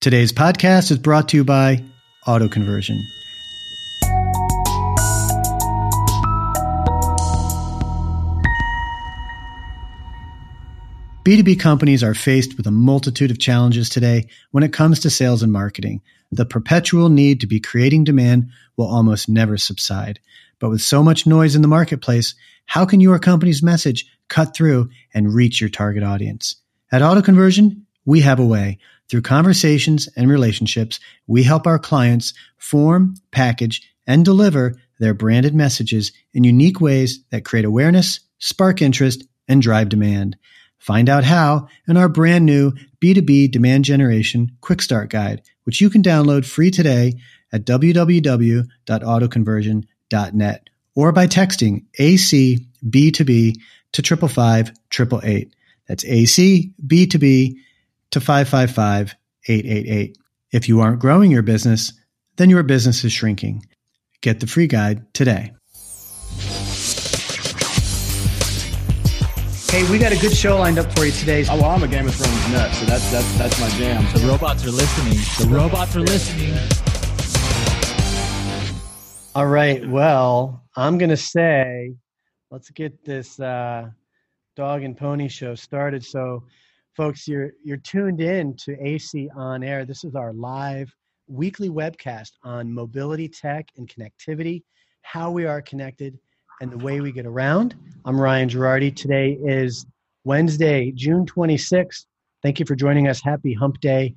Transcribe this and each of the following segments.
Today's podcast is brought to you by Auto Conversion. B2B companies are faced with a multitude of challenges today when it comes to sales and marketing. The perpetual need to be creating demand will almost never subside. But with so much noise in the marketplace, how can your company's message cut through and reach your target audience? At Auto Conversion, we have a way. Through conversations and relationships, we help our clients form, package, and deliver their branded messages in unique ways that create awareness, spark interest, and drive demand. Find out how in our brand new B2B demand generation quick start guide, which you can download free today at www.autoconversion.net or by texting ACB2B to 555 888. That's ACB2B to 555 888. If you aren't growing your business, then your business is shrinking. Get the free guide today. Hey, we got a good show lined up for you today. Oh, well, I'm a Game of Thrones nut, so that's that's that's my jam. The robots are listening. The robots are listening. All right. Well, I'm gonna say, let's get this uh, dog and pony show started. So, folks, you're you're tuned in to AC on Air. This is our live weekly webcast on mobility tech and connectivity, how we are connected and the way we get around. I'm Ryan Girardi. Today is Wednesday, June 26th. Thank you for joining us. Happy Hump Day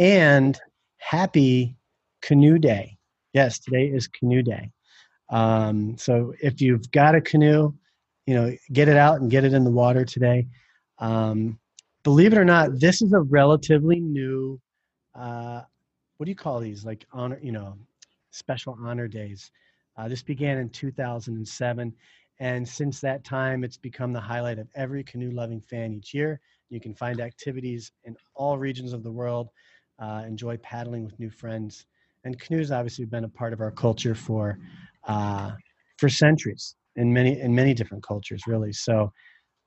and happy Canoe Day. Yes, today is Canoe Day. Um, so if you've got a canoe, you know, get it out and get it in the water today. Um, believe it or not, this is a relatively new. Uh, what do you call these? Like honor, you know, special honor days. Uh, this began in 2007, and since that time, it's become the highlight of every canoe loving fan each year. You can find activities in all regions of the world, uh, enjoy paddling with new friends. And canoes obviously have been a part of our culture for uh, for centuries in many in many different cultures, really. So,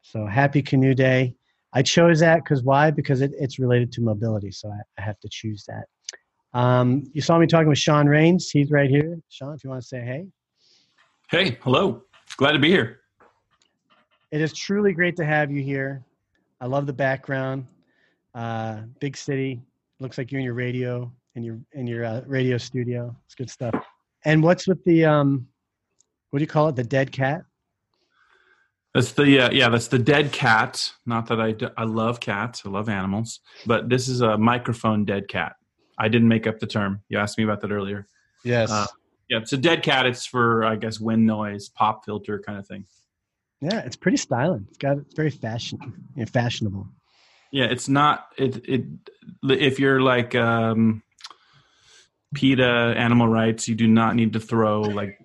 so happy Canoe Day. I chose that because why? Because it, it's related to mobility, so I, I have to choose that. Um, you saw me talking with Shaun Raines. He's right here. Shaun, if you want to say hey. Hey, hello. Glad to be here. It is truly great to have you here. I love the background. Uh, big city. Looks like you're in your radio in your in your uh, radio studio. It's good stuff. And what's with the um, what do you call it? The dead cat. That's the uh, yeah. That's the dead cat. Not that I I love cats. I love animals, but this is a microphone dead cat. I didn't make up the term. You asked me about that earlier. Yes. Uh, yeah, it's a dead cat. It's for I guess wind noise, pop filter kind of thing. Yeah, it's pretty styling. It's got it's very fashion, you know, fashionable. Yeah, it's not it it if you're like um PETA animal rights, you do not need to throw like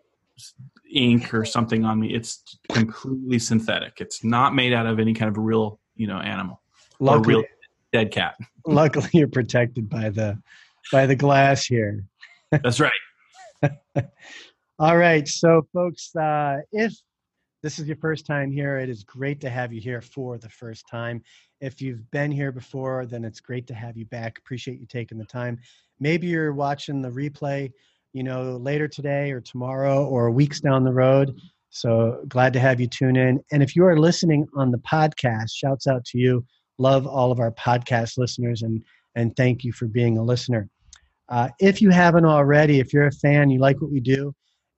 ink or something on me. It's completely synthetic. It's not made out of any kind of real, you know, animal luckily, or real dead cat. luckily, you're protected by the by the glass here. That's right. All right, so folks, uh, if this is your first time here, it is great to have you here for the first time. If you've been here before, then it's great to have you back. Appreciate you taking the time. Maybe you're watching the replay, you know, later today or tomorrow or weeks down the road. So glad to have you tune in. And if you are listening on the podcast, shouts out to you. Love all of our podcast listeners and and thank you for being a listener. Uh, if you haven't already, if you're a fan, you like what we do,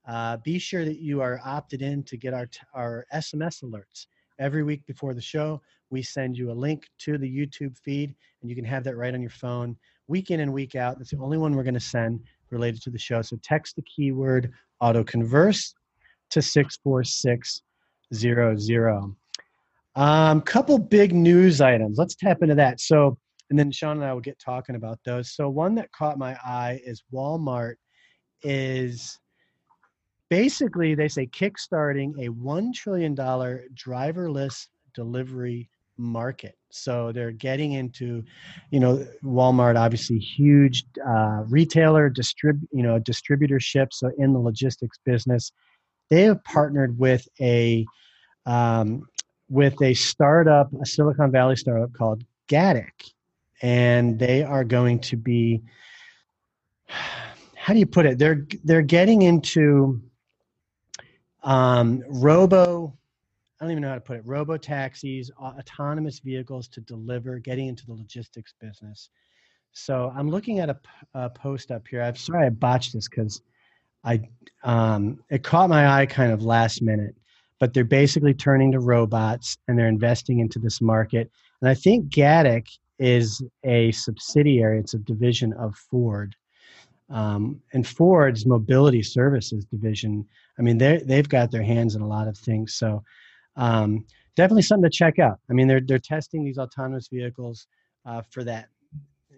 uh, be sure that you are opted in to get our, our SMS alerts. Every week before the show, we send you a link to the YouTube feed, and you can have that right on your phone week in and week out. That's the only one we're going to send related to the show. So text the keyword autoconverse to 64600. Um, couple big news items. Let's tap into that. So, and then Shaun and I will get talking about those. So, one that caught my eye is Walmart is basically they say kickstarting a $1 trillion driverless delivery market so they're getting into you know walmart obviously huge uh, retailer distrib you know distributorship so in the logistics business they have partnered with a um, with a startup a silicon valley startup called Gatik and they are going to be. How do you put it? They're they're getting into um, robo. I don't even know how to put it. Robo taxis, autonomous vehicles to deliver, getting into the logistics business. So I'm looking at a, a post up here. I'm sorry I botched this because I um, it caught my eye kind of last minute. But they're basically turning to robots and they're investing into this market. And I think Gatik is a subsidiary. It's a division of Ford. Um, and Ford's mobility services division. I mean, they they've got their hands in a lot of things. So um, definitely something to check out. I mean, they're they're testing these autonomous vehicles uh, for that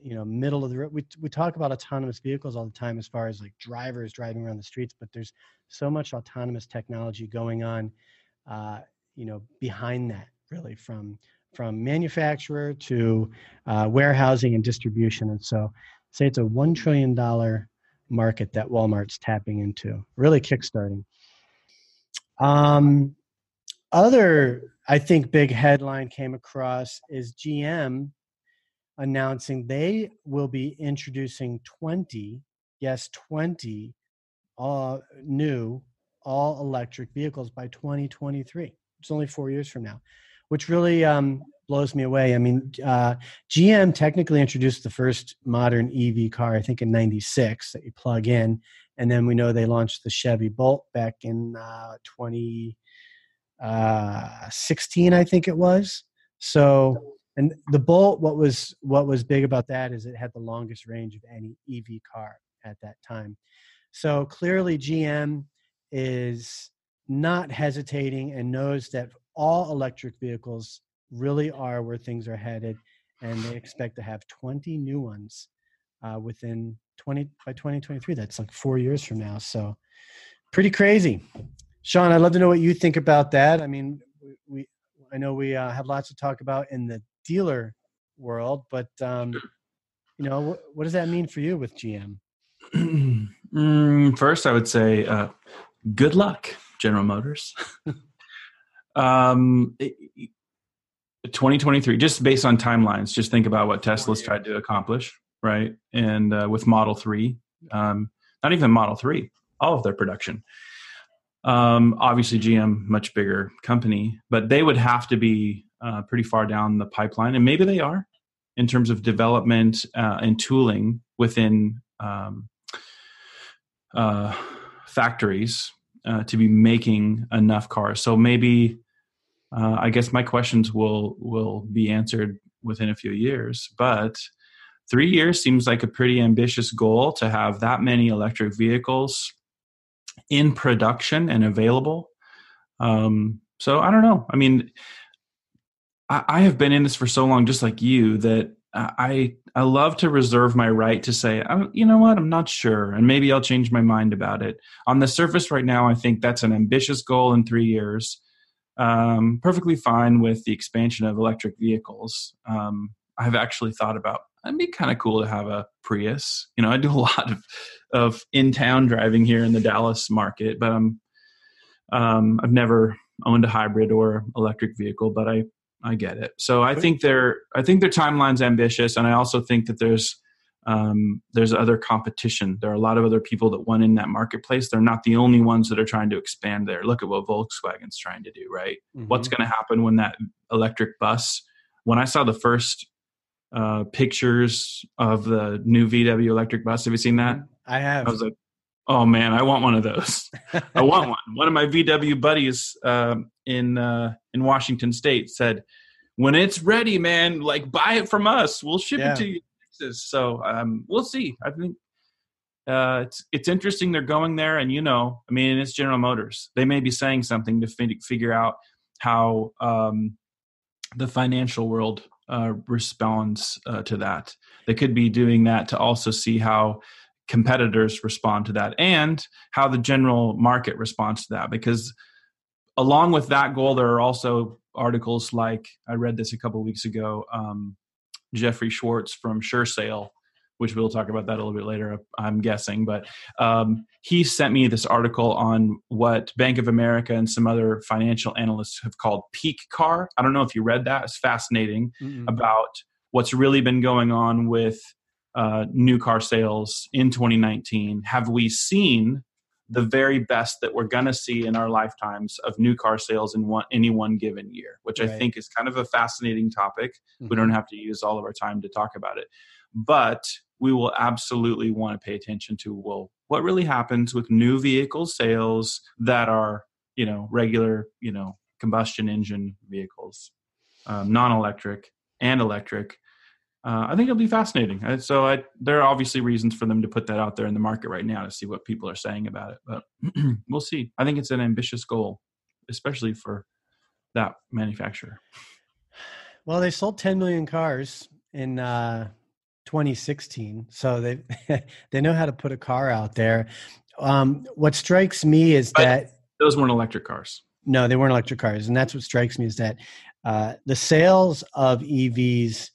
you know middle of the road. We, we talk about autonomous vehicles all the time as far as like drivers driving around the streets but there's so much autonomous technology going on uh, you know behind that really from from manufacturer to uh, warehousing and distribution. And so say it's a one trillion dollar market that walmart's tapping into really kickstarting. Um, other i think big headline came across is gm announcing they will be introducing 20, yes, 20 uh, new all electric vehicles by 2023. It's only four years from now, which really um, blows me away. I mean, uh, GM technically introduced the first modern EV car, I think, in 96 that you plug in. And then we know they launched the Chevy Bolt back in uh, 2016, uh, 16, I think it was. So and the Bolt, what was what was big about that is it had the longest range of any EV car at that time. So clearly, GM is not hesitating and knows that all electric vehicles really are where things are headed, and they expect to have 20 new ones uh, within 20 by 2023. That's like four years from now. So pretty crazy. Shaun, I'd love to know what you think about that. I mean, we I know we uh, have lots to talk about in the dealer world, but um, you know, what, what does that mean for you with GM? mm, first, I would say uh, good luck, General Motors. um, 2023, just based on timelines, just think about what Tesla's tried to accomplish, right? And uh, with Model 3, um, not even Model 3, all of their production. Um, obviously, GM, much bigger company, but they would have to be uh, pretty far down the pipeline, and maybe they are in terms of development uh, and tooling within um, uh, factories uh, to be making enough cars. So maybe uh, I guess my questions will will be answered within a few years, but three years seems like a pretty ambitious goal to have that many electric vehicles in production and available. Um, so I don't know. I mean, I, I have been in this for so long, just like you, that I I love to reserve my right to say, you know what, I'm not sure, and maybe I'll change my mind about it. On the surface, right now, I think that's an ambitious goal in three years. Um, perfectly fine with the expansion of electric vehicles. Um, I've actually thought about it'd be kind of cool to have a Prius. You know, I do a lot of of in town driving here in the Dallas market, but I'm um, I've never owned a hybrid or electric vehicle, but I I get it. So I think their I think their timeline's ambitious, and I also think that there's um, there's other competition. There are a lot of other people that won in that marketplace. They're not the only ones that are trying to expand there. Look at what Volkswagen's trying to do, right? Mm-hmm. What's going to happen when that electric bus? When I saw the first uh, pictures of the new VW electric bus, have you seen that? I have. I was like, oh man, I want one of those. I want one. One of my VW buddies um, in uh, in Washington State said, "When it's ready, man, like buy it from us. We'll ship yeah. it to you." So um, we'll see. I think uh, it's it's interesting they're going there, and you know, I mean, it's General Motors. They may be saying something to fi- figure out how um, the financial world uh, responds uh, to that. They could be doing that to also see how competitors respond to that and how the general market responds to that because along with that goal, there are also articles like I read this a couple weeks ago. Um, Jeffrey Schwartz from SureSale, which we'll talk about that a little bit later, I'm guessing. But um, he sent me this article on what Bank of America and some other financial analysts have called peak car. I don't know if you read that. It's fascinating mm-hmm. about what's really been going on with uh, new car sales in 2019? Have we seen the very best that we're going to see in our lifetimes of new car sales in one, any one given year, which Right. I think is kind of a fascinating topic. Mhm. We don't have to use all of our time to talk about it. But we will absolutely want to pay attention to well, what really happens with new vehicle sales that are, you know, regular, you know, combustion engine vehicles, um, non electric and electric. Uh, I think it'll be fascinating. So I, there are obviously reasons for them to put that out there in the market right now to see what people are saying about it. But we'll see. I think it's an ambitious goal, especially for that manufacturer. Well, they sold 10 million cars in uh, 2016, so they they know how to put a car out there. Um, what strikes me is But- that Those weren't electric cars. no, they weren't electric cars, and that's what strikes me is that uh, the sales of EVs,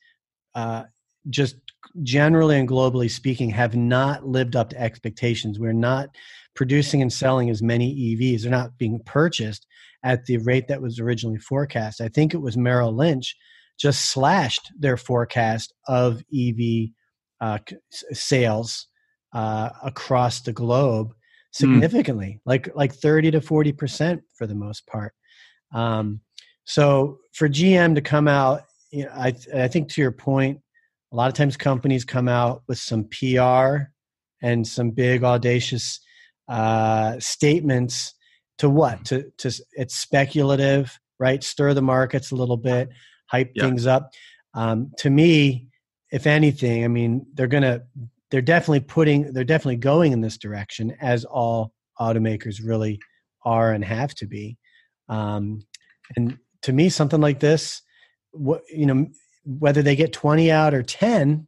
uh, just generally and globally speaking, have not lived up to expectations. We're not producing and selling as many EVs; they're not being purchased at the rate that was originally forecast. I think it was Merrill Lynch just slashed their forecast of EV uh, sales uh, across the globe significantly, like like thirty to forty percent for the most part. Um, so for GM to come out, you know, I I think to your point, a lot of times companies come out with some PR and some big audacious uh, statements to what to to it's speculative, right? Stir the markets a little bit, hype Yeah. things up. Um, to me, if anything, I mean they're gonna they're definitely putting they're definitely going in this direction as all automakers really are and have to be. Um, and to me, something like this, what you know, whether they get twenty out or ten,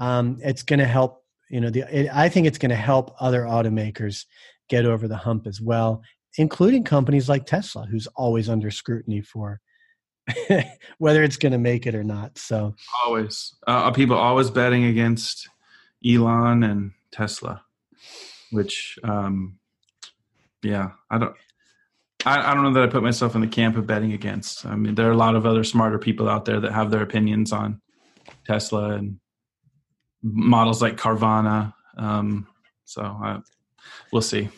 um, it's going to help. You know, the it, I think it's going to help other automakers get over the hump as well, including companies like Tesla, who's always under scrutiny for whether it's going to make it or not. So Always. Uh, are people always betting against Elon and Tesla, which, um, yeah, I don't. I, I don't know that I put myself in the camp of betting against. I mean, there are a lot of other smarter people out there that have their opinions on Tesla and models like Carvana. Um, so I, we'll see.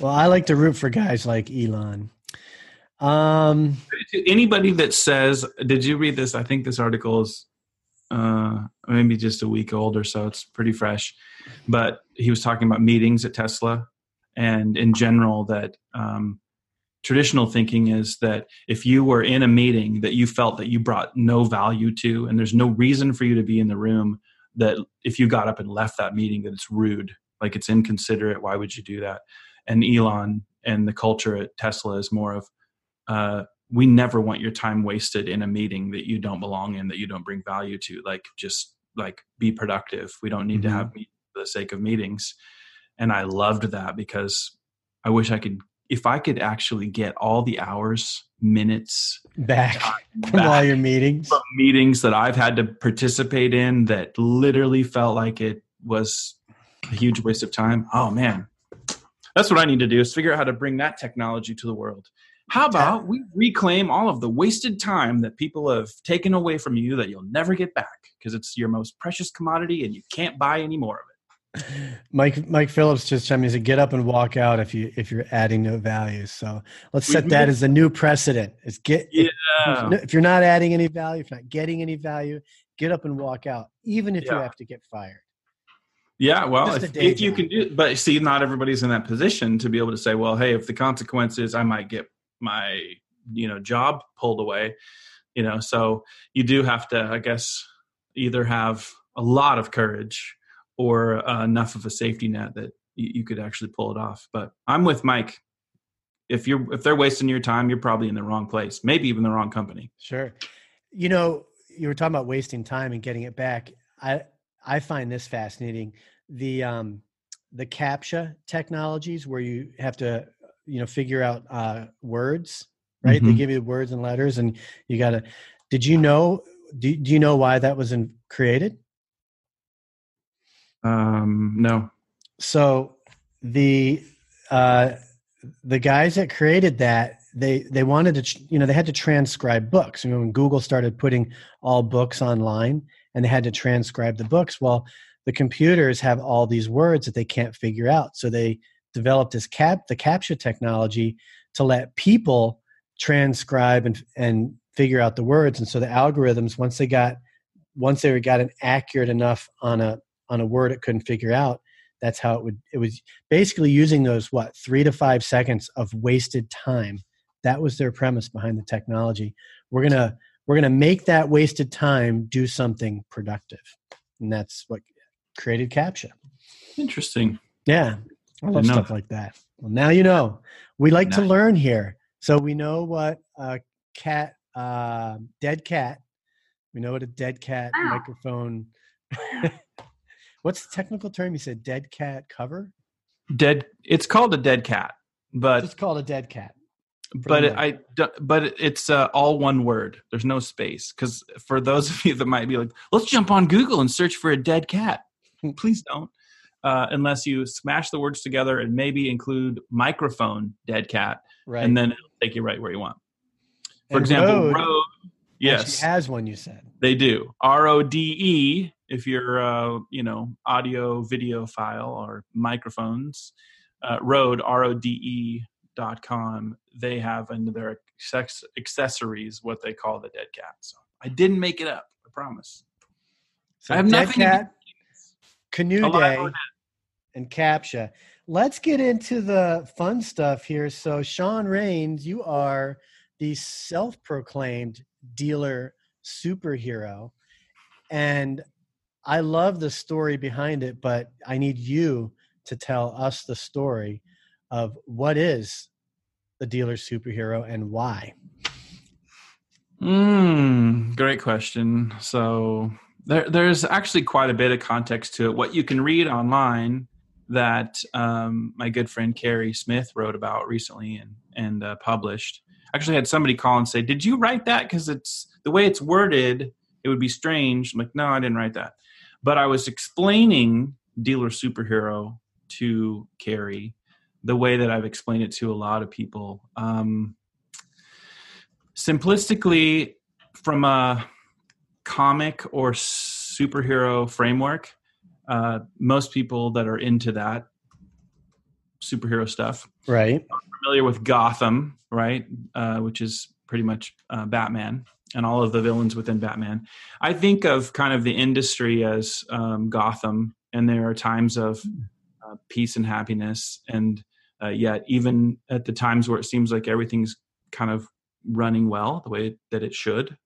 Well, I like to root for guys like Elon. Um, anybody that says, "Did you read this?" I think this article is uh, maybe just a week old or so. It's pretty fresh, but he was talking about meetings at Tesla and in general that um, traditional thinking is that if you were in a meeting that you felt that you brought no value to, and there's no reason for you to be in the room, that if you got up and left that meeting, that it's rude, like it's inconsiderate. Why would you do that? And Elon and the culture at Tesla is more of uh, we never want your time wasted in a meeting that you don't belong in, that you don't bring value to. Like, just like be productive. We don't need to Mhm. have meetings for the sake of meetings. And I loved that because I wish I could, if I could actually get all the hours, minutes, back time from all your meetings. from meetings that I've had to participate in that literally felt like it was a huge waste of time. Oh man, that's what I need to do is figure out how to bring that technology to the world. How about we reclaim all of the wasted time that people have taken away from you that you'll never get back because it's your most precious commodity and you can't buy any more of it. Mike Mike Phillips just chimed in said, "Get up and walk out if you if you're adding no value." So let's set that as a new precedent. Is get if, Yeah. if you're not adding any value, if you're not getting any value, get up and walk out, even if you have to get fired. Yeah, well, if, if you can do, but see, not everybody's in that position to be able to say, well, hey, if the consequences, I might get my, you know, job pulled away, you know. So you do have to, I guess, either have a lot of courage or uh, enough of a safety net that you, you could actually pull it off. But I'm with Mike. If you're if they're wasting your time, you're probably in the wrong place, maybe even the wrong company. Sure. You know, you were talking about wasting time and getting it back. I I find this fascinating. The um the captcha technologies where you have to you know figure out uh words, right? They Mhm. give you words and letters and you got to Did you know do, do you know why that was in, created? Um, no. so the uh the guys that created that they they wanted to you know they had to transcribe books you know when google started putting all books online and they had to transcribe the books. Well, the computers have all these words that they can't figure out. So they developed this cap the CAPTCHA technology to let people transcribe and and figure out the words. And so the algorithms, once they got once they got an accurate enough on a on a word it couldn't figure out, that's how it would it was basically using those what three to five seconds of wasted time. That was their premise behind the technology. We're gonna we're gonna make that wasted time do something productive. And that's what created CAPTCHA. Interesting. Yeah. I love stuff that. like that. Well, now you know. We like to learn here. So we know what a cat, uh, dead cat, we know what a dead cat Wow. microphone. What's the technical term? You said dead cat cover? Dead. It's called a dead cat, but It's called a dead cat. but it, I but it's uh, all one word. There's no space because for those of you that might be like, let's jump on Google and search for a dead cat. Please don't, uh, unless you smash the words together and maybe include microphone dead cat, Right. and then it'll take you right where you want. For And example, Rode road. Yes, has one, you said. they do. R O D E if you're uh, you know audio video file or microphones. Uh, Rode R O D E dot com. They have in their sex accessories what they call the dead cat. So I didn't make it up. I promise. So I have dead nothing cat, canoe Alive day, and captcha. Let's get into the fun stuff here. So, Shaun Raines, you are the self-proclaimed dealer superhero, and I love the story behind it. But I need you to tell us the story of what is the dealer superhero and why. Mm, great question. So there, there's actually quite a bit of context to it. What you can read online that um, my good friend Carrie Smith wrote about recently and and uh, published. Actually, had somebody call and say, "Did you write that? Because it's the way it's worded. It would be strange." I'm like, "No, I didn't write that." But I was explaining dealer superhero to Carrie the way that I've explained it to a lot of people. Um, simplistically from a comic or superhero framework uh, most people that are into that superhero stuff Right. familiar with gotham right uh, which is pretty much uh, batman and all of the villains within batman i think of kind of the industry as um, gotham and there are times of uh, peace and happiness and uh, yet even at the times where it seems like everything's kind of running well the way that it should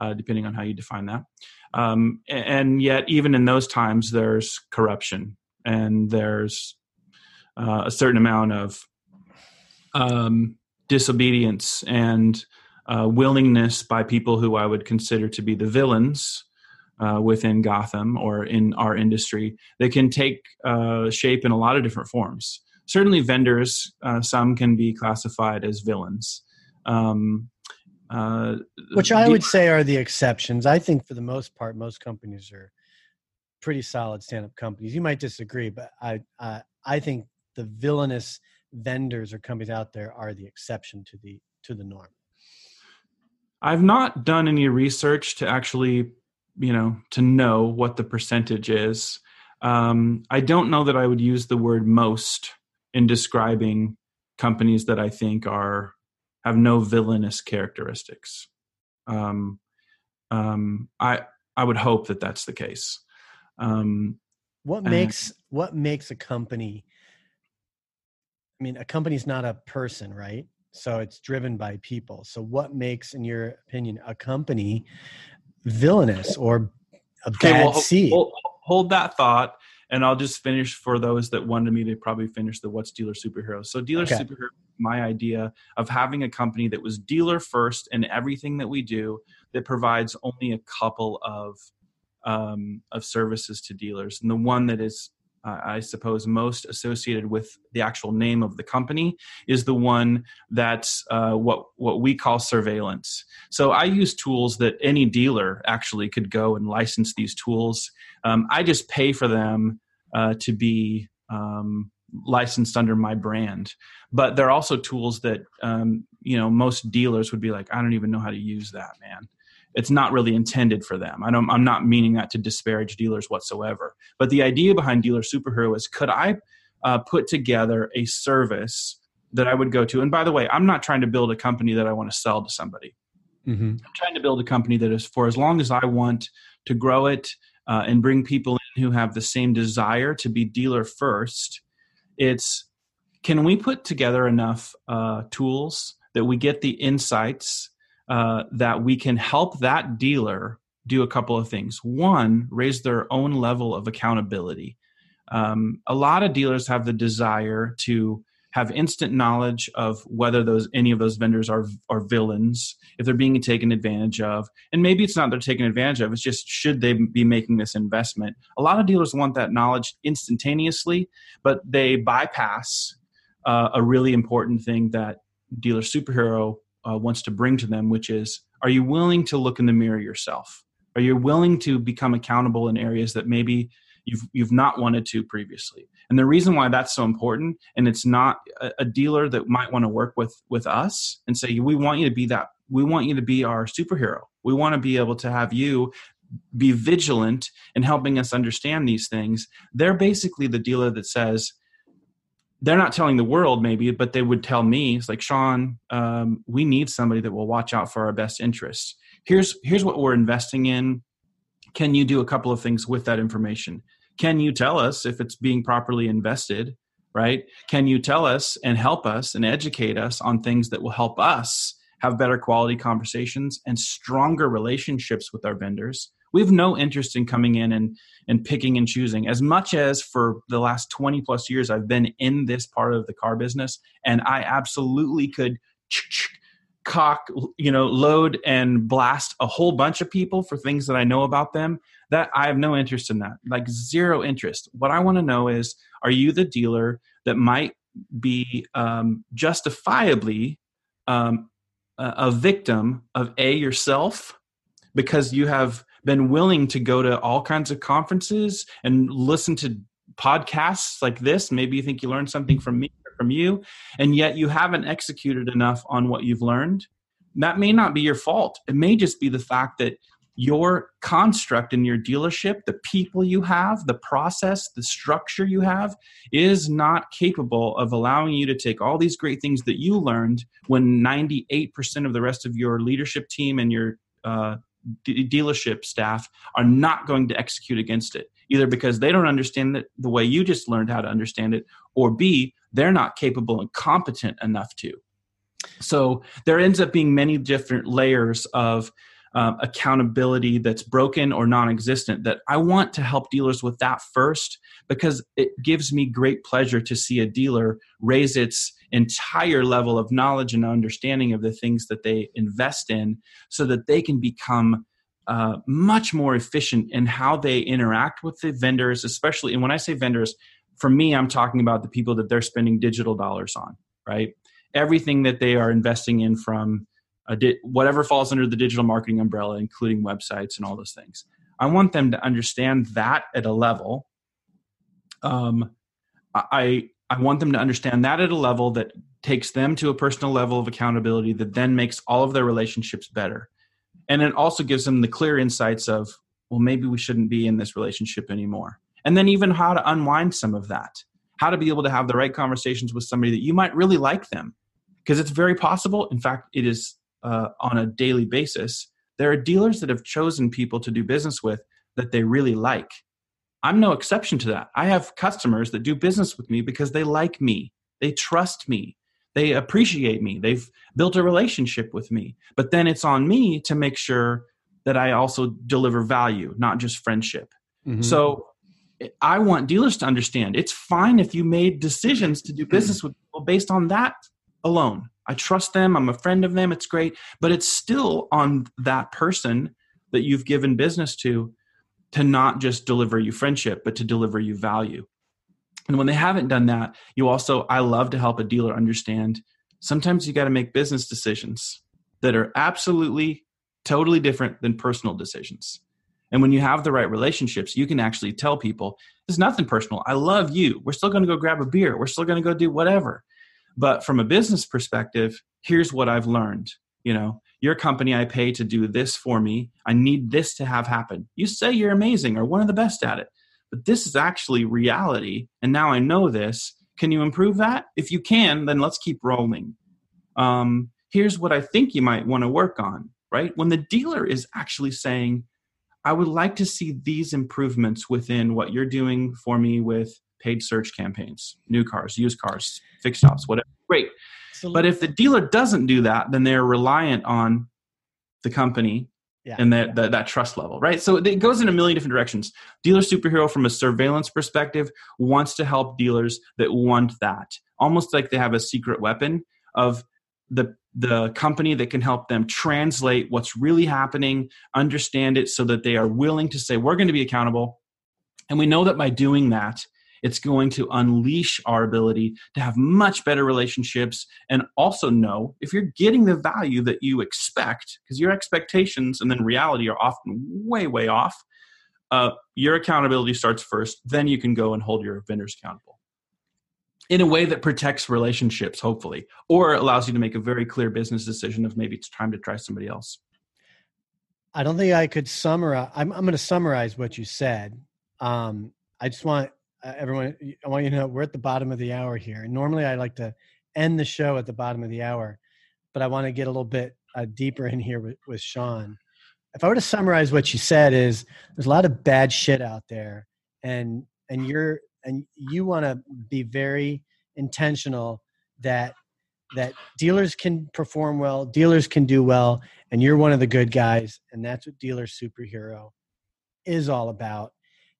uh, depending on how you define that um, and yet even in those times there's corruption and there's uh, a certain amount of um, disobedience and uh, willingness by people who I would consider to be the villains uh, within Gotham or in our industry. They can take uh, shape in a lot of different forms. Certainly, vendors, uh, some can be classified as villains. Um, uh, Which I the- would say are the exceptions. I think for the most part, most companies are pretty solid stand-up companies. You might disagree, but I uh, I think the villainous vendors or companies out there are the exception to the to the norm. I've not done any research to actually, you know, to know what the percentage is. Um, I don't know that I would use the word most in describing companies that I think are have no villainous characteristics. Um, um, I I would hope that that's the case. Um, What makes what makes a company? I mean, a company's not a person, right? So it's driven by people. So what makes, in your opinion, a company villainous or a bad well, seed? Hold, hold that thought, and I'll just finish for those that wanted me to probably finish the what's dealer superhero. So dealer Okay. superhero, my idea of having a company that was dealer first in everything that we do, that provides only a couple of um, of services to dealers, and the one that is uh, I suppose most associated with the actual name of the company is the one that's uh, what what we call surveillance. So I use tools that any dealer actually could go and license these tools. Um, I just pay for them uh, to be um, licensed under my brand. But they're also tools that um, you know most dealers would be like, I don't even know how to use that, man. It's not really intended for them. I don't, I'm not meaning that to disparage dealers whatsoever. But the idea behind Dealer Superhero is could I uh, put together a service that I would go to? And by the way, I'm not trying to build a company that I want to sell to somebody. Mm-hmm. I'm trying to build a company that is for as long as I want to grow it uh, and bring people in who have the same desire to be dealer first. It's can we put together enough uh, tools that we get the insights uh, that we can help that dealer do a couple of things. One, raise their own level of accountability. Um, a lot of dealers have the desire to have instant knowledge of whether those any of those vendors are are villains, if they're being taken advantage of, and maybe it's not they're taken advantage of. It's just should they be making this investment? A lot of dealers want that knowledge instantaneously, but they bypass uh, a really important thing that dealer superhero uh, wants to bring to them, which is are you willing to look in the mirror yourself? Are you willing to become accountable in areas that maybe you've you've not wanted to previously? And the reason why that's so important, and it's not a, a dealer that might want to work with with us and say we want you to be that we want you to be our superhero. We want to be able to have you be vigilant in helping us understand these things. They're basically the dealer that says, they're not telling the world maybe but they would tell me it's like shaun um, we need somebody that will watch out for our best interests here's here's what we're investing in. Can you do a couple of things with that information? Can you tell us if it's being properly invested right? Can you tell us and help us and educate us on things that will help us have better quality conversations and stronger relationships with our vendors we have no interest in coming in and and picking and choosing. As much as for the last 20 plus years i've been in this part of the car business and i absolutely could cock you know load and blast a whole bunch of people for things that i know about them that i have no interest in that like zero interest. What i want to know is are you the dealer that might be um, justifiably um, a, a victim of a yourself because you have been willing to go to all kinds of conferences and listen to podcasts like this. Maybe you think you learned something from me or from you, and yet you haven't executed enough on what you've learned. That may not be your fault. It may just be the fact that your construct in your dealership, the people you have, the process, the structure you have, is not capable of allowing you to take all these great things that you learned when 98% of the rest of your leadership team and your uh, d- dealership staff are not going to execute against it either because they don't understand it the way you just learned how to understand it or b they're not capable and competent enough to. So there ends up being many different layers of um, accountability that's broken or non-existent that i want to help dealers with that first because it gives me great pleasure to see a dealer raise its entire level of knowledge and understanding of the things that they invest in so that they can become uh, much more efficient in how they interact with the vendors especially and when i say vendors for me i'm talking about the people that they're spending digital dollars on right everything that they are investing in from di- whatever falls under the digital marketing umbrella, including websites and all those things. I want them to understand that at a level. Um, I I want them to understand that at a level that takes them to a personal level of accountability that then makes all of their relationships better, and it also gives them the clear insights of well maybe we shouldn't be in this relationship anymore, and then even how to unwind some of that, how to be able to have the right conversations with somebody that you might really like them, because it's very possible. In fact, it is uh, on a daily basis, there are dealers that have chosen people to do business with that they really like. I'm no exception to that. I have customers that do business with me because they like me, they trust me, they appreciate me, they've built a relationship with me. But then it's on me to make sure that I also deliver value, not just friendship. Mm-hmm. So I want dealers to understand it's fine if you made decisions to do business with people based on that alone. I trust them. I'm a friend of them. It's great. But it's still on that person that you've given business to to not just deliver you friendship, but to deliver you value. And when they haven't done that, you also, I love to help a dealer understand sometimes you got to make business decisions that are absolutely totally different than personal decisions. And when you have the right relationships, you can actually tell people, there's nothing personal. I love you. We're still going to go grab a beer. We're still going to go do whatever. But from a business perspective, here's what I've learned. You know, your company I pay to do this for me. I need this to have happen. You say you're amazing or one of the best at it, but this is actually reality. And now I know this. Can you improve that? If you can, then let's keep rolling. Um, here's what I think you might want to work on, right? When the dealer is actually saying, I would like to see these improvements within what you're doing for me with paid search campaigns, new cars, used cars, fixed ops, whatever. Great. So But if the dealer doesn't do that, then they're reliant on the company Yeah. and that, that that trust level, right? So it goes in a million different directions. Dealer superhero, from a surveillance perspective, wants to help dealers that want that, almost like they have a secret weapon of the the company that can help them translate what's really happening, understand it, so that they are willing to say we're going to be accountable, and we know that by doing that. It's going to unleash our ability to have much better relationships and also know if you're getting the value that you expect, because your expectations and then reality are often way, way off. Uh, your accountability starts first, then you can go and hold your vendors accountable in a way that protects relationships, hopefully, or allows you to make a very clear business decision of maybe it's time to try somebody else. I don't think I could summarize. I'm, I'm going to summarize what you said. Um, I just want everyone, I want you to know we're at the bottom of the hour here. Normally I like to end the show at the bottom of the hour, but I want to get a little bit uh, deeper in here with, with Shaun. If I were to summarize what you said is there's a lot of bad shit out there and, and you're, and you want to be very intentional that, that dealers can perform well, dealers can do well, and you're one of the good guys and that's what dealer superhero is all about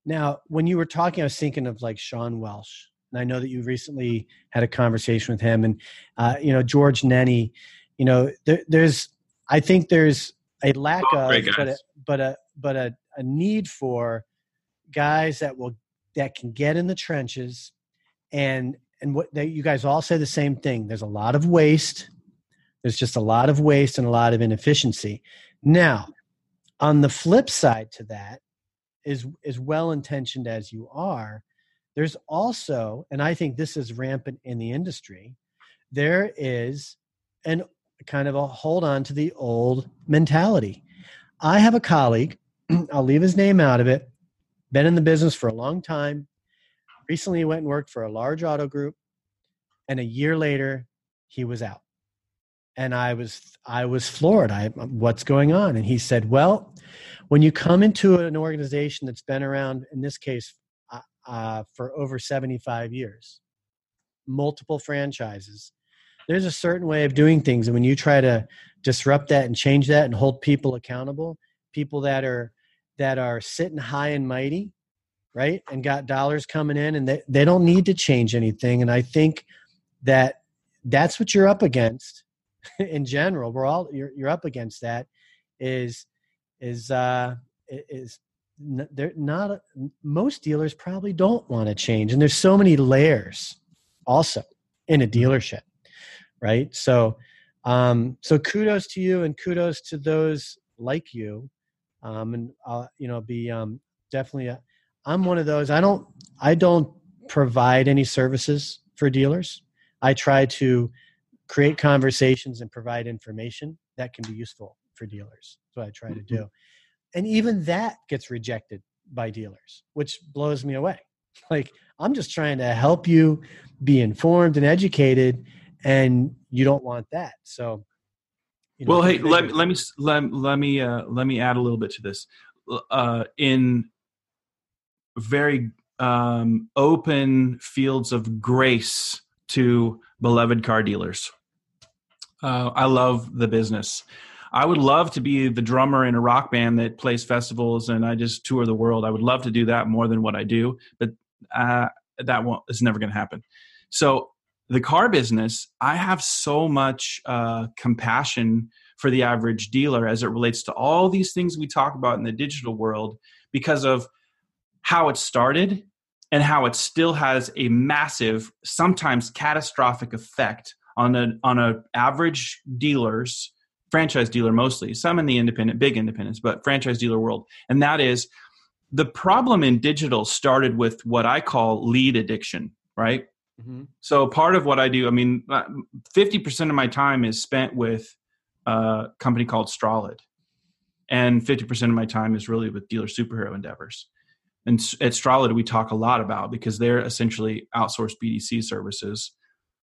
now when you were talking i was thinking of like sean welsh and i know that you recently had a conversation with him and uh, you know george nenny you know there, there's i think there's a lack Oh, of but a, but a but a, a need for guys that will that can get in the trenches and and what they, you guys all say the same thing there's a lot of waste there's just a lot of waste and a lot of inefficiency. Now, on the flip side to that, is as well intentioned as you are, there's also, and I think this is rampant in the industry, there is an kind of a hold on to the old mentality. I have a colleague, I'll leave his name out of it, been in the business for a long time, recently went and worked for a large auto group, and a year later, he was out and I was I was floored. I what's going on? And he said, "Well, when you come into an organization that's been around, in this case, uh, uh, for over seventy five years, multiple franchises, there's a certain way of doing things, and when you try to disrupt that and change that and hold people accountable, people that are that are sitting high and mighty, right, and got dollars coming in, and they they don't need to change anything. And I think that that's what you're up against in general we're all you're, you're up against that is is uh is n- they're not most dealers probably don't want to change and there's so many layers also in a dealership right? So um so kudos to you and kudos to those like you um and i'll you know be um definitely a, i'm one of those i don't i don't provide any services for dealers. I try to create conversations and provide information that can be useful for dealers. That's what I try to do. And even that gets rejected by dealers, which blows me away. Like, I'm just trying to help you be informed and educated, and you don't want that. So, you know, well, hey, let, let me let, let me uh, let me add a little bit to this. Uh, in very um, open fields of grace to beloved car dealers, uh, I love the business. I would love to be the drummer in a rock band that plays festivals and I just tour the world. I would love to do that more than what I do, but uh, that won't. Never going to happen. So the car business, I have so much uh, compassion for the average dealer as it relates to all these things we talk about in the digital world because of how it started and how it still has a massive, sometimes catastrophic effect on a on a average dealer's franchise dealer mostly, some in the independent, big independents, but franchise dealer world. And that is the problem in digital started with what I call lead addiction, right? Mhm. So part of what I do, I mean, uh, fifty percent of my time is spent with a company called Strolid, and fifty percent of my time is really with dealer superhero endeavors. And at Strolid, we talk a lot about because they're essentially outsourced BDC services,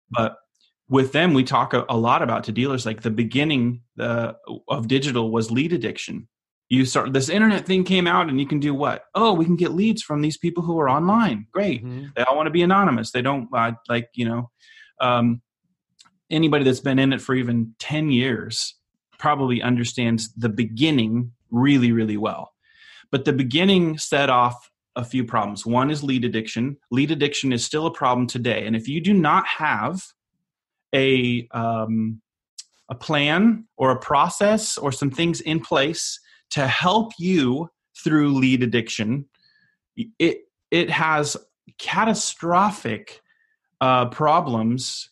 but with them we talk a, a lot about to dealers like the beginning uh, of digital was lead addiction. You start this internet thing came out and you can do what? Oh we can get leads from these people who are online. Great. Mhm. they all want to be anonymous. They don't uh, like you know um, anybody that's been in it for even 10 years probably understands the beginning really really well. But the beginning set off a few problems. One is lead addiction. Lead addiction is still a problem today. And if you do not have a um, a plan or a process or some things in place to help you through lead addiction. It it has catastrophic uh, problems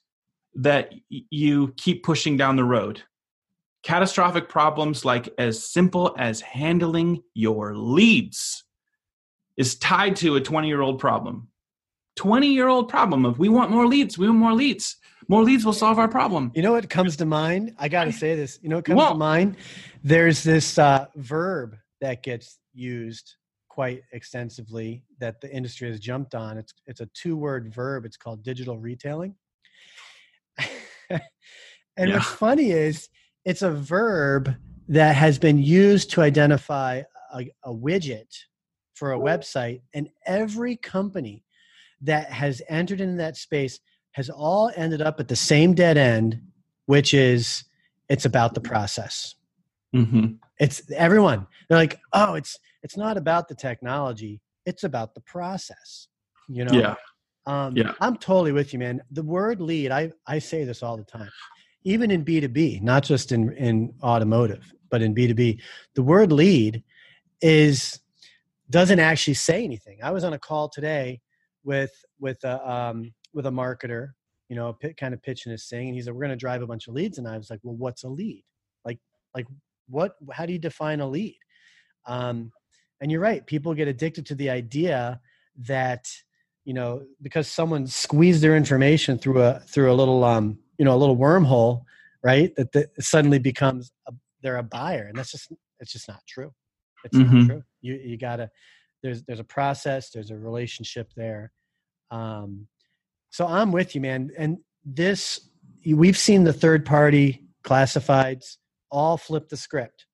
that y- you keep pushing down the road. Catastrophic problems like as simple as handling your leads is tied to a 20 year old problem. 20 year old problem of we want more leads we want more leads more leads will solve our problem You know what comes to mind? I got to say this. You know what comes Well- to mind? There's this uh, verb that gets used quite extensively that the industry has jumped on. It's it's a two word verb. It's called digital retailing. and Yeah. what's funny is it's a verb that has been used to identify a, a widget for a website, and every company that has entered into that space has all ended up at the same dead end, which is it's about the process. hmm It's everyone. They're like, oh, it's it's not about the technology. It's about the process. You know. yeah Um, Yeah. I'm totally with you, man. The word lead, I, I say this all the time, even in B2B, not just in, in automotive, but in B2B. The word lead is doesn't actually say anything. I was on a call today with with a um, with a marketer, you know, pit, kind of pitching his thing, and he said, "We're going to drive a bunch of leads," and I was like, "Well, what's a lead? Like, like what? How do you define a lead?" Um, and you're right. People get addicted to the idea that you know because someone squeezed their information through a through a little um you know a little wormhole right that, that suddenly becomes a, they're a buyer and that's just it's just not true it's Mhm. not true you you gotta there's there's a process there's a relationship there um so i'm with you man. And this we've seen the third party classifieds all flip the script.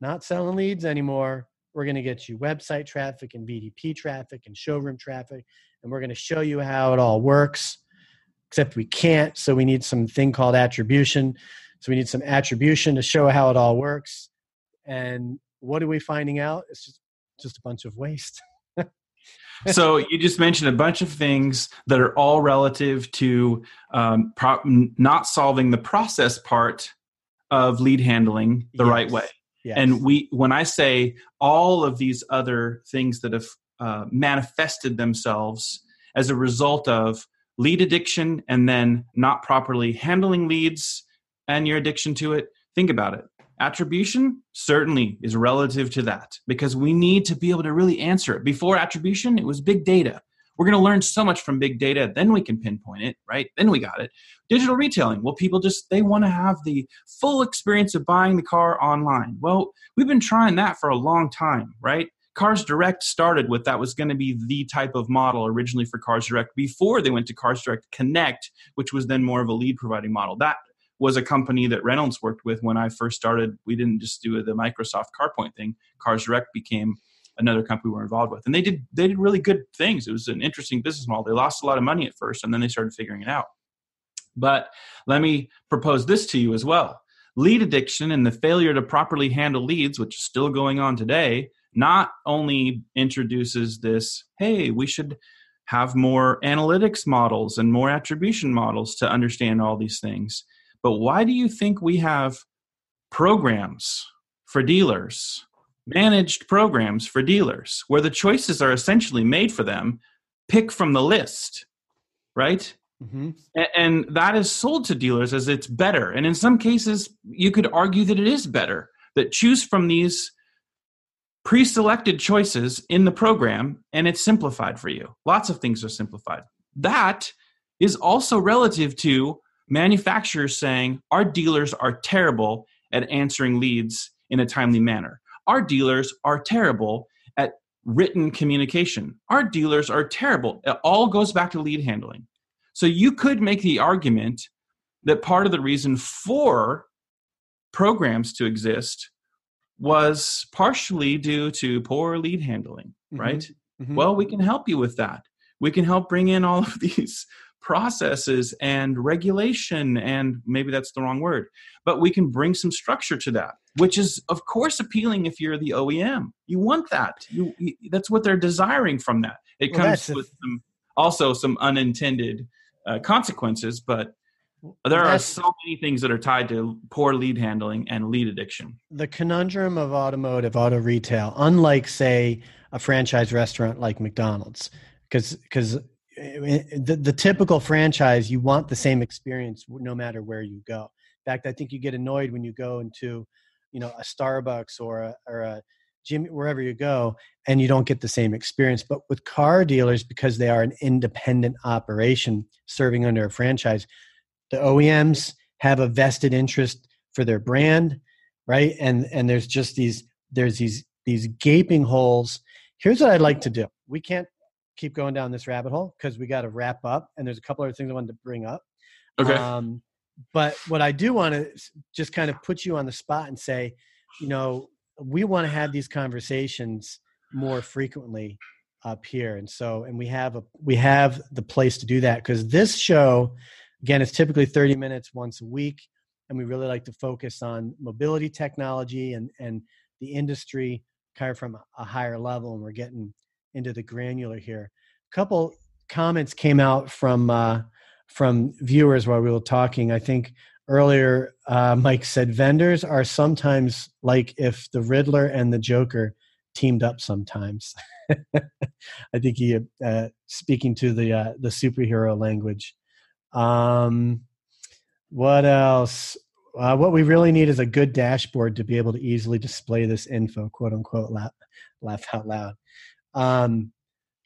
Not selling leads anymore. We're going to get you website traffic and vdp traffic and showroom traffic and we're going to show you how it all works except we can't so we need some thing called attribution. So we need some attribution to show how it all works. And what are we finding out? It's just just a bunch of waste so you just mentioned a bunch of things that are all relative to um, pro- not solving the process part of lead handling the right way. Yes. and we when i say all of these other things that have uh, manifested themselves as a result of lead addiction and then not properly handling leads and your addiction to it think about it attribution certainly is relative to that because we need to be able to really answer it. Before attribution it was big data. We're going to learn so much from big data then we can pinpoint it right? Then we got it. Digital retailing. Well people just they want to have the full experience of buying the car online. Well we've been trying that for a long time right? Cars direct started with that was going to be the type of model originally for cars direct before they went to cars direct connect which was then more of a lead providing model. That was a company that reynolds worked with when i first started. We didn't just do the microsoft carpoint thing. Cars direct became another company we were involved with. And they did they did really good things. It was an interesting business model. They lost a lot of money at first and then they started figuring it out. But let me propose this to you as well. Lead addiction and the failure to properly handle leads which is still going on today not only introduces this hey we should have more analytics models and more attribution models to understand all these things but why do you think we have programs for dealers managed programs for dealers where the choices are essentially made for them pick from the list right? Mm-hmm. And that is sold to dealers as it's better. And in some cases you could argue that it is better that choose from these pre-selected choices in the program and it's simplified for you. Lots of things are simplified. That is also relative to manufacturers saying our dealers are terrible at answering leads in a timely manner. Our dealers are terrible at written communication. Our dealers are terrible. It all goes back to lead handling. So you could make the argument that part of the reason for programs to exist was partially due to poor lead handling, Mhm. right? Mhm. Well, we can help you with that. We can help bring in all of these processes and regulation, and maybe that's the wrong word, but we can bring some structure to that, which is, of course, appealing if you're the OEM. You want that. You, you that's what they're desiring from that. It Well, comes with some, also some unintended uh, consequences, but there are so many things that are tied to poor lead handling and lead addiction. the conundrum of automotive auto retail unlike say a franchise restaurant like mcdonald's because because the, the typical franchise you want the same experience no matter where you go. In fact i think you get annoyed when you go into you know a starbucks or a, or a gym wherever you go and you don't get the same experience. But with car dealers because they are an independent operation serving under a franchise the oems have a vested interest for their brand right? And and there's just these there's these these gaping holes. Here's what i'd like to do. We can't keep going down this rabbit hole because we got to wrap up and there's a couple other things i wanted to bring up Okay. um, but what i do want to just kind of put you on the spot and say you know we want to have these conversations more frequently up here and so and we have a we have the place to do that because this show again it's typically 30 minutes once a week and we really like to focus on mobility technology and and the industry kind of from a- a higher level and we're getting into the granular here. A couple comments came out from uh, from viewers while we were talking. I think earlier uh, mike said vendors are sometimes like if the riddler and the joker teamed up sometimes. I think he uh, speaking to the uh, the superhero language. Um what else? Uh, what we really need is a good dashboard to be able to easily display this info quote unquote laugh, laugh out loud um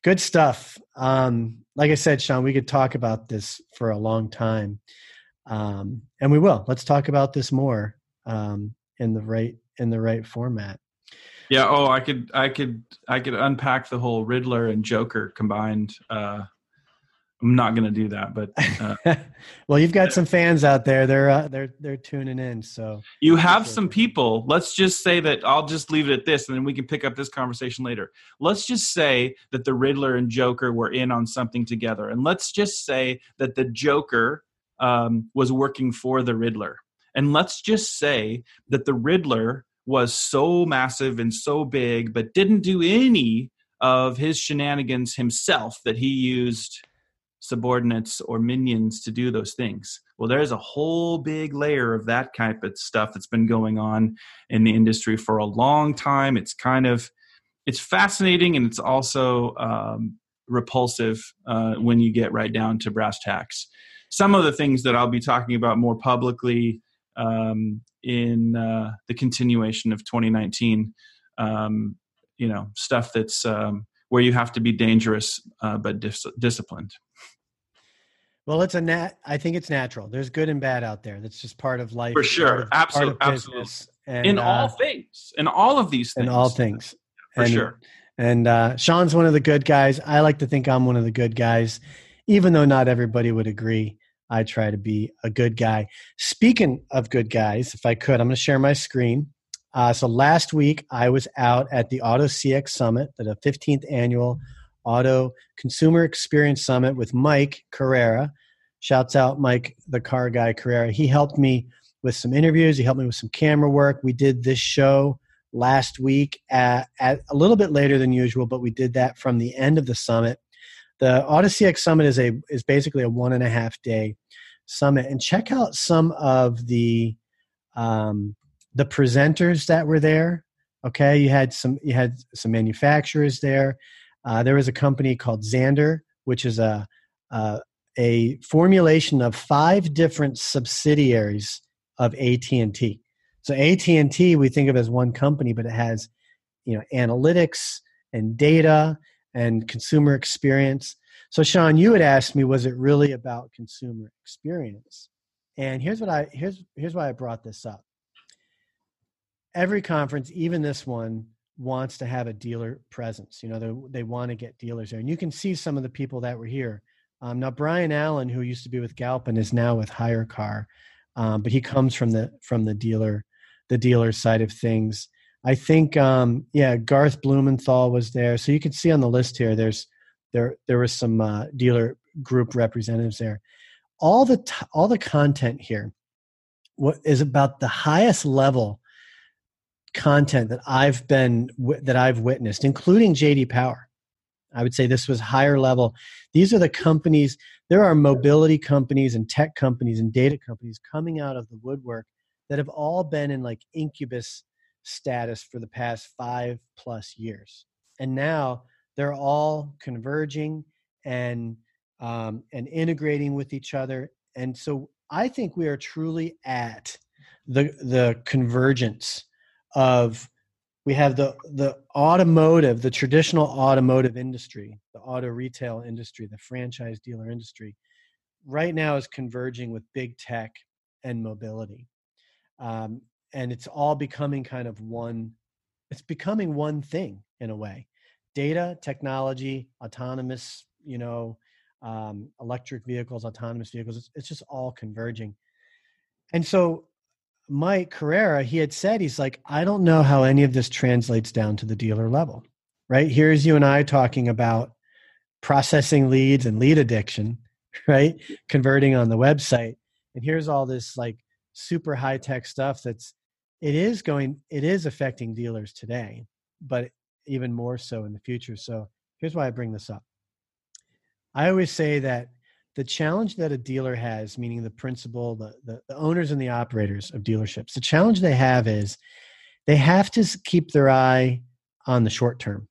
good stuff um like i said shaun we could talk about this for a long time um and we will let's talk about this more um in the right in the right format Yeah. Oh, I could, I could, I could unpack the whole Riddler and Joker combined. Uh, I'm not going to do that, but uh, well you've got some fans out there they're uh, they're they're tuning in so you have some people. Let's just say that I'll just leave it at this, and then we can pick up this conversation later. Let's just say that the Riddler and Joker were in on something together, and let's just say that the Joker um, was working for the Riddler, and let's just say that the Riddler was so massive and so big, but didn't do any of his shenanigans himself. That he used subordinates or minions to do those things. Well, there's a whole big layer of that type of stuff that's been going on in the industry for a long time. It's kind of it's fascinating and it's also um, repulsive uh, when you get right down to brass tacks. Some of the things that I'll be talking about more publicly um, in uh, the continuation of 2019, um, you know, stuff that's um, where you have to be dangerous uh, but dis- disciplined. well it's a nat i think it's natural there's good and bad out there that's just part of life For sure. of- Absolute- part of absolutely. and, in uh, all things, in all of these things, in all things for and, sure. And uh, Shaun's one of the good guys. I like to think I'm one of the good guys, even though not everybody would agree. I try to be a good guy. Speaking of good guys, if I could, I'm going to share my screen. Uh, so last week I was out at the Auto CX Summit, the 15th annual Auto Consumer Experience Summit with Mike Carrera. Shouts out Mike, the car guy Carrera. He helped me with some interviews. He helped me with some camera work. We did this show last week at, at a little bit later than usual, but we did that from the end of the summit. The Auto CX Summit is a is basically a one and a half day summit, and check out some of the um, the presenters that were there. Okay, you had some you had some manufacturers there. Uh, there was a company called Xandr, which is a uh, a formulation of five different subsidiaries of AT and T. So AT and T we think of as one company, but it has you know analytics and data and consumer experience. So Shaun, you had asked me, was it really about consumer experience? And here's what I here's here's why I brought this up. Every conference, even this one, wants to have a dealer presence. You know, they, they want to get dealers there. And you can see some of the people that were here. Um, now, Brian Allen, who used to be with Galpin, is now with HyreCar, um, but he comes from the from the dealer the dealer side of things. I think, um, yeah, Garth Blumenthal was there. So you can see on the list here, there's there there was some uh, dealer group representatives there. All the t- all the content here what is about the highest level content that I've been that I've witnessed, including JD Power. I would say this was higher level. These are the companies. There are mobility companies and tech companies and data companies coming out of the woodwork that have all been in like incubus status for the past five plus years, and now they're all converging and um, and integrating with each other. And so I think we are truly at the the convergence of we have the the automotive the traditional automotive industry the auto retail industry the franchise dealer industry right now is converging with big tech and mobility. Um, and it's all becoming kind of one it's becoming one thing in a way. Data technology autonomous you know um, electric vehicles autonomous vehicles it's, it's just all converging. And so Mike Carrera, he had said, he's like, I don't know how any of this translates down to the dealer level, right? Here's you and I talking about processing leads and lead addiction, right? Converting on the website. And here's all this like super high tech stuff that's, it is going, it is affecting dealers today, but even more so in the future. So here's why I bring this up. I always say that the challenge that a dealer has, meaning the principal, the, the, the, owners and the operators of dealerships, the challenge they have is they have to keep their eye on the short term,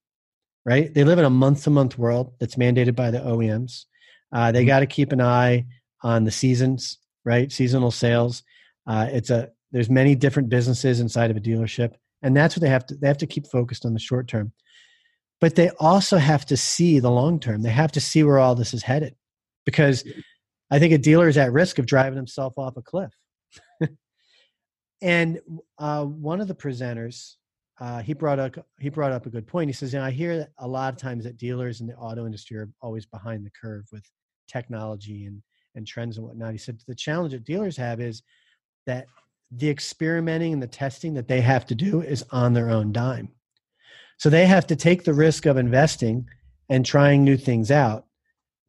right? They live in a month to month world that's mandated by the OEMs. Uh, they mm-hmm. got to keep an eye on the seasons, right? Seasonal sales. Uh, it's a there's many different businesses inside of a dealership, and that's what they have to they have to keep focused on the short term. But they also have to see the long term. They have to see where all this is headed because I think a dealer is at risk of driving himself off a cliff. and uh, one of the presenters, uh, he brought up he brought up a good point. He says, you know, I hear a lot of times that dealers in the auto industry are always behind the curve with technology and and trends and whatnot. He said the challenge that dealers have is that the experimenting and the testing that they have to do is on their own dime. So they have to take the risk of investing and trying new things out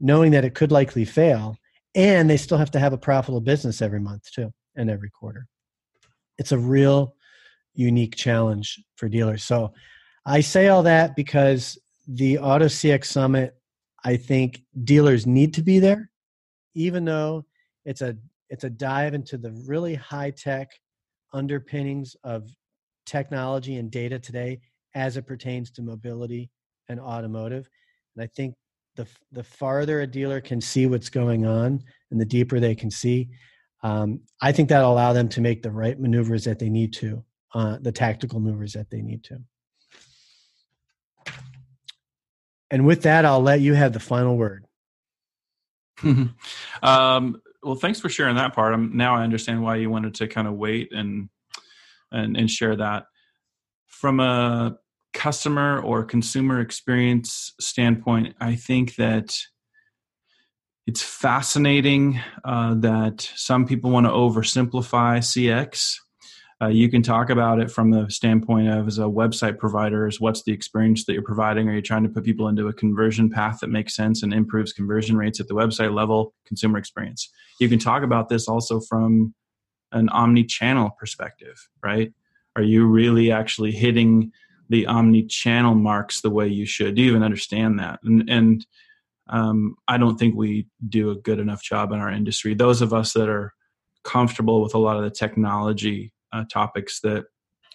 knowing that it could likely fail and they still have to have a profitable business every month too and every quarter. It's a real unique challenge for dealers. So i say all that because the auto cx summit i think dealers need to be there even though it's a it's a dive into the really high tech underpinnings of technology and data today as it pertains to mobility and automotive. And i think the the farther a dealer can see what's going on and the deeper they can see um, i think that'll allow them to make the right maneuvers that they need to uh, the tactical maneuvers that they need to. And with that i'll let you have the final word. Um, well thanks for sharing that part. I'm, now i understand why you wanted to kind of wait and and, and share that. From a customer or consumer experience standpoint, I think that it's fascinating uh, that some people want to oversimplify CX. Uh, you can talk about it from the standpoint of as a website provider is what's the experience that you're providing? Are you trying to put people into a conversion path that makes sense and improves conversion rates at the website level? Consumer experience. You can talk about this also from an omni-channel perspective right? Are you really actually hitting the omni-channel marks the way you should. Do you even understand that? And, and um, I don't think we do a good enough job in our industry. Those of us that are comfortable with a lot of the technology uh, topics that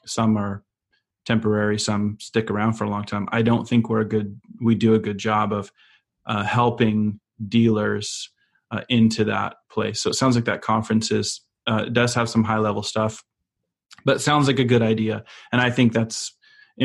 some are temporary, some stick around for a long time. I don't think we're a good. We do a good job of uh, helping dealers uh, into that place. So it sounds like that conference is uh, does have some high level stuff, but sounds like a good idea. And I think that's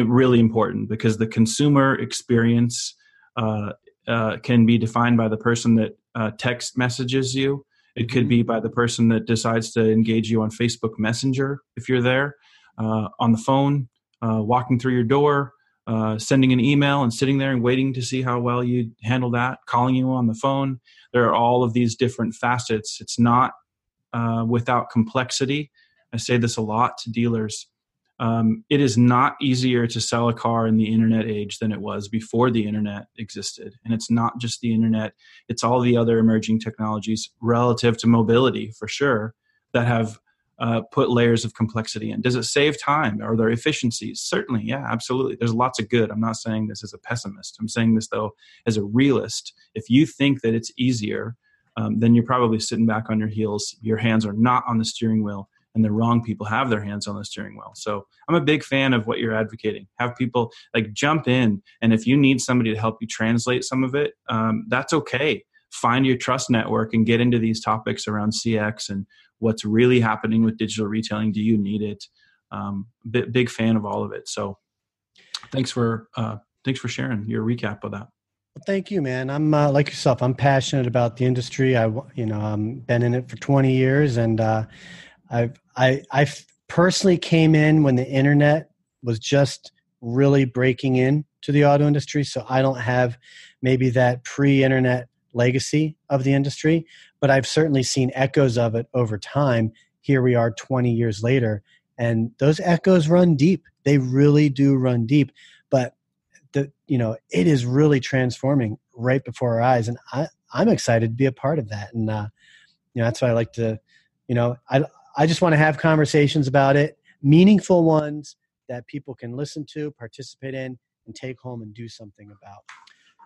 really important because the consumer experience uh, uh, can be defined by the person that uh, text messages you. It could be by the person that decides to engage you on Facebook Messenger if you're there. uh, on the phone, uh, walking through your door, uh, sending an email and sitting there and waiting to see how well you handle that, calling you on the phone. There are all of these different facets. It's not uh, without complexity. I say this a lot to dealers. Um, it is not easier to sell a car in the internet age than it was before the internet existed. And it's not just the internet, it's all the other emerging technologies relative to mobility for sure that have uh, put layers of complexity in. Does it save time? Are there efficiencies? Certainly, yeah, absolutely. There's lots of good. I'm not saying this as a pessimist. I'm saying this though as a realist. If you think that it's easier, um, then you're probably sitting back on your heels. Your hands are not on the steering wheel, and the wrong people have their hands on the steering wheel. So I'm a big fan of what you're advocating. Have people like jump in, and if you need somebody to help you translate some of it, um, that's okay. Find your trust network and get into these topics around CX and what's really happening with digital retailing do you need it um, big, big fan of all of it so thanks for uh, thanks for sharing your recap of that well, thank you, man. I'm uh, like yourself. I'm passionate about the industry. I, you know, I'm been in it for 20 years, and uh, I've, I, I personally came in when the internet was just really breaking in to the auto industry. So I don't have maybe that pre-internet legacy of the industry, but I've certainly seen echoes of it over time. Here we are 20 years later, and those echoes run deep. They really do run deep. But the you know it is really transforming right before our eyes, and I I'm excited to be a part of that. And uh, you know that's why I like to, you know, I I just want to have conversations about it, meaningful ones that people can listen to, participate in, and take home and do something about.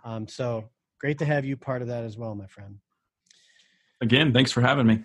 Um, so great to have you part of that as well, my friend. Again, thanks for having me.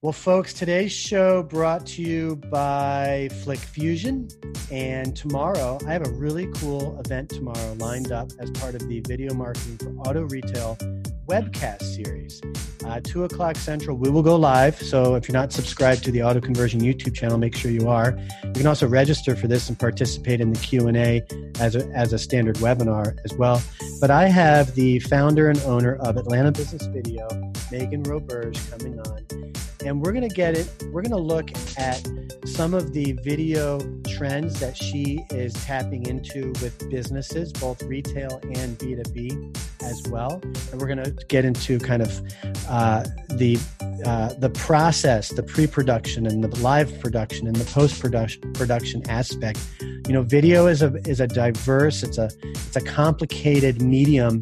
Well, folks, today's show brought to you by FlickFusion. And tomorrow, I have a really cool event tomorrow lined up as part of the Video Marketing for Auto Retail webcast series. Uh, 2 o'clock Central, we will go live. So if you're not subscribed to the Auto Conversion YouTube channel, make sure you are. You can also register for this and participate in the Q&A as a, as a standard webinar as well. But I have the founder and owner of Atlanta Business Video, Megan Roberge, coming on and we're going to get it we're going to look at some of the video trends that she is tapping into with businesses both retail and b2b as well and we're going to get into kind of uh, the uh, the process the pre-production and the live production and the post-production production aspect you know video is a is a diverse it's a it's a complicated medium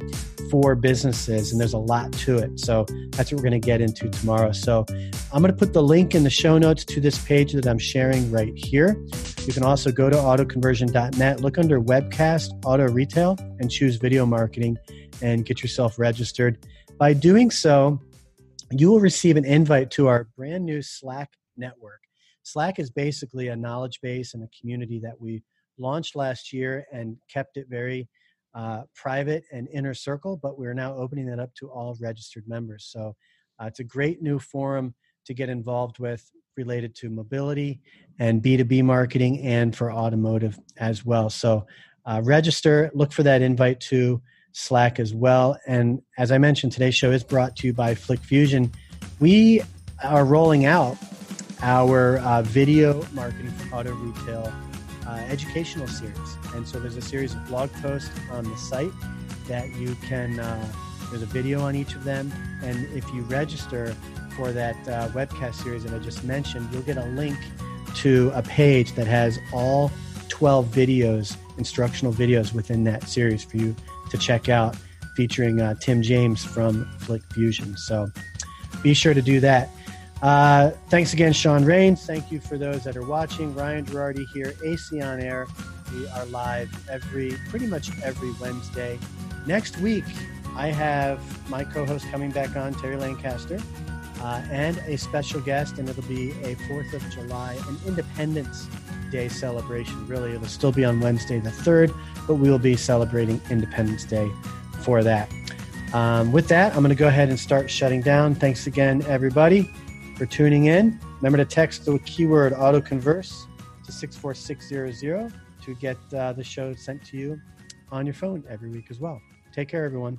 for businesses, and there's a lot to it. So that's what we're going to get into tomorrow. So I'm going to put the link in the show notes to this page that I'm sharing right here. You can also go to autoconversion.net, look under webcast auto retail, and choose video marketing and get yourself registered. By doing so, you will receive an invite to our brand new Slack network. Slack is basically a knowledge base and a community that we launched last year and kept it very uh, private and inner circle, but we're now opening that up to all registered members. So uh, it's a great new forum to get involved with related to mobility and B2B marketing and for automotive as well. So uh, register, look for that invite to Slack as well. And as I mentioned, today's show is brought to you by FlickFusion. We are rolling out our uh, video marketing for auto retail uh, educational series. And so there's a series of blog posts on the site that you can, uh, there's a video on each of them. And if you register for that uh, webcast series that I just mentioned, you'll get a link to a page that has all 12 videos, instructional videos within that series for you to check out, featuring uh, Tim James from Flick Fusion. So be sure to do that. Uh, thanks again, Shaun Raines. Thank you for those that are watching. Ryan Gerardi here, AC on Air. We are live every, pretty much every Wednesday. Next week, I have my co-host coming back on, Terry Lancaster, uh, and a special guest, and it'll be a Fourth of July, an Independence Day celebration. Really, it'll still be on Wednesday the third, but we will be celebrating Independence Day for that. Um, with that, I'm going to go ahead and start shutting down. Thanks again, everybody for tuning in. Remember to text the keyword autoconverse to 64600 to get uh, the show sent to you on your phone every week as well. Take care, everyone.